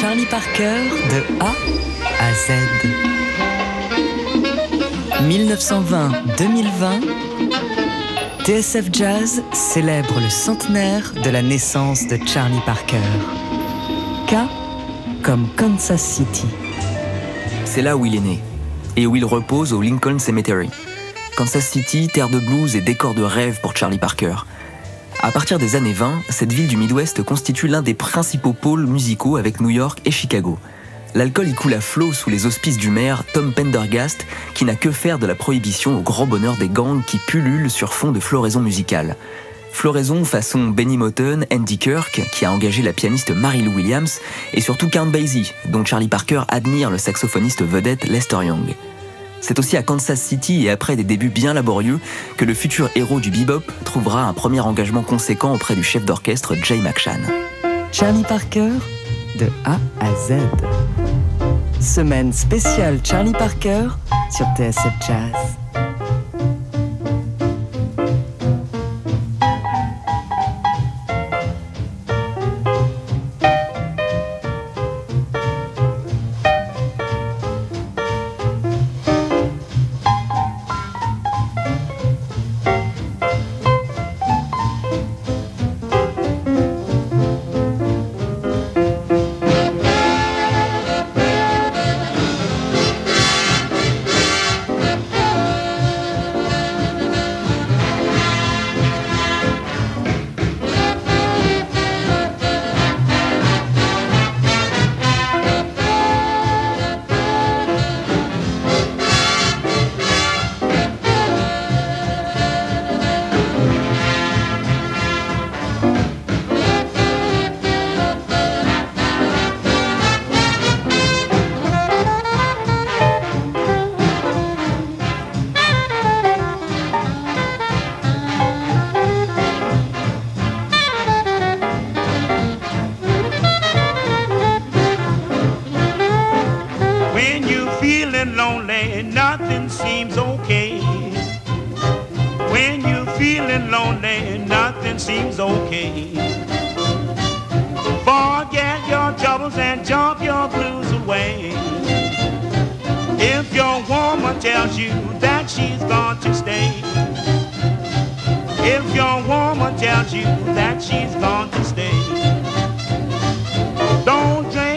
Charlie Parker de A à Z. 1920-2020, TSF Jazz célèbre le centenaire de la naissance de Charlie Parker. K comme Kansas City. C'est là où il est né et où il repose au Lincoln Cemetery. Kansas City, terre de blues et décor de rêve pour Charlie Parker. À partir des années 20, cette ville du Midwest constitue l'un des principaux pôles musicaux avec New York et Chicago. L'alcool y coule à flot sous les auspices du maire Tom Pendergast, qui n'a que faire de la prohibition au grand bonheur des gangs qui pullulent sur fond de floraison musicale. Floraison façon Benny Moten, Andy Kirk, qui a engagé la pianiste Mary Williams, et surtout Count Basie, dont Charlie Parker admire le saxophoniste vedette Lester Young. C'est aussi à Kansas City et après des débuts bien laborieux que le futur héros du bebop trouvera un premier engagement conséquent auprès du chef d'orchestre Jay McShann. Charlie Parker, de A à Z. Semaine spéciale Charlie Parker sur TSF Jazz. feeling lonely, nothing seems okay. Forget your troubles and jump your blues away. If your woman tells you that she's going to stay. If your woman tells you that she's going to stay. Don't drink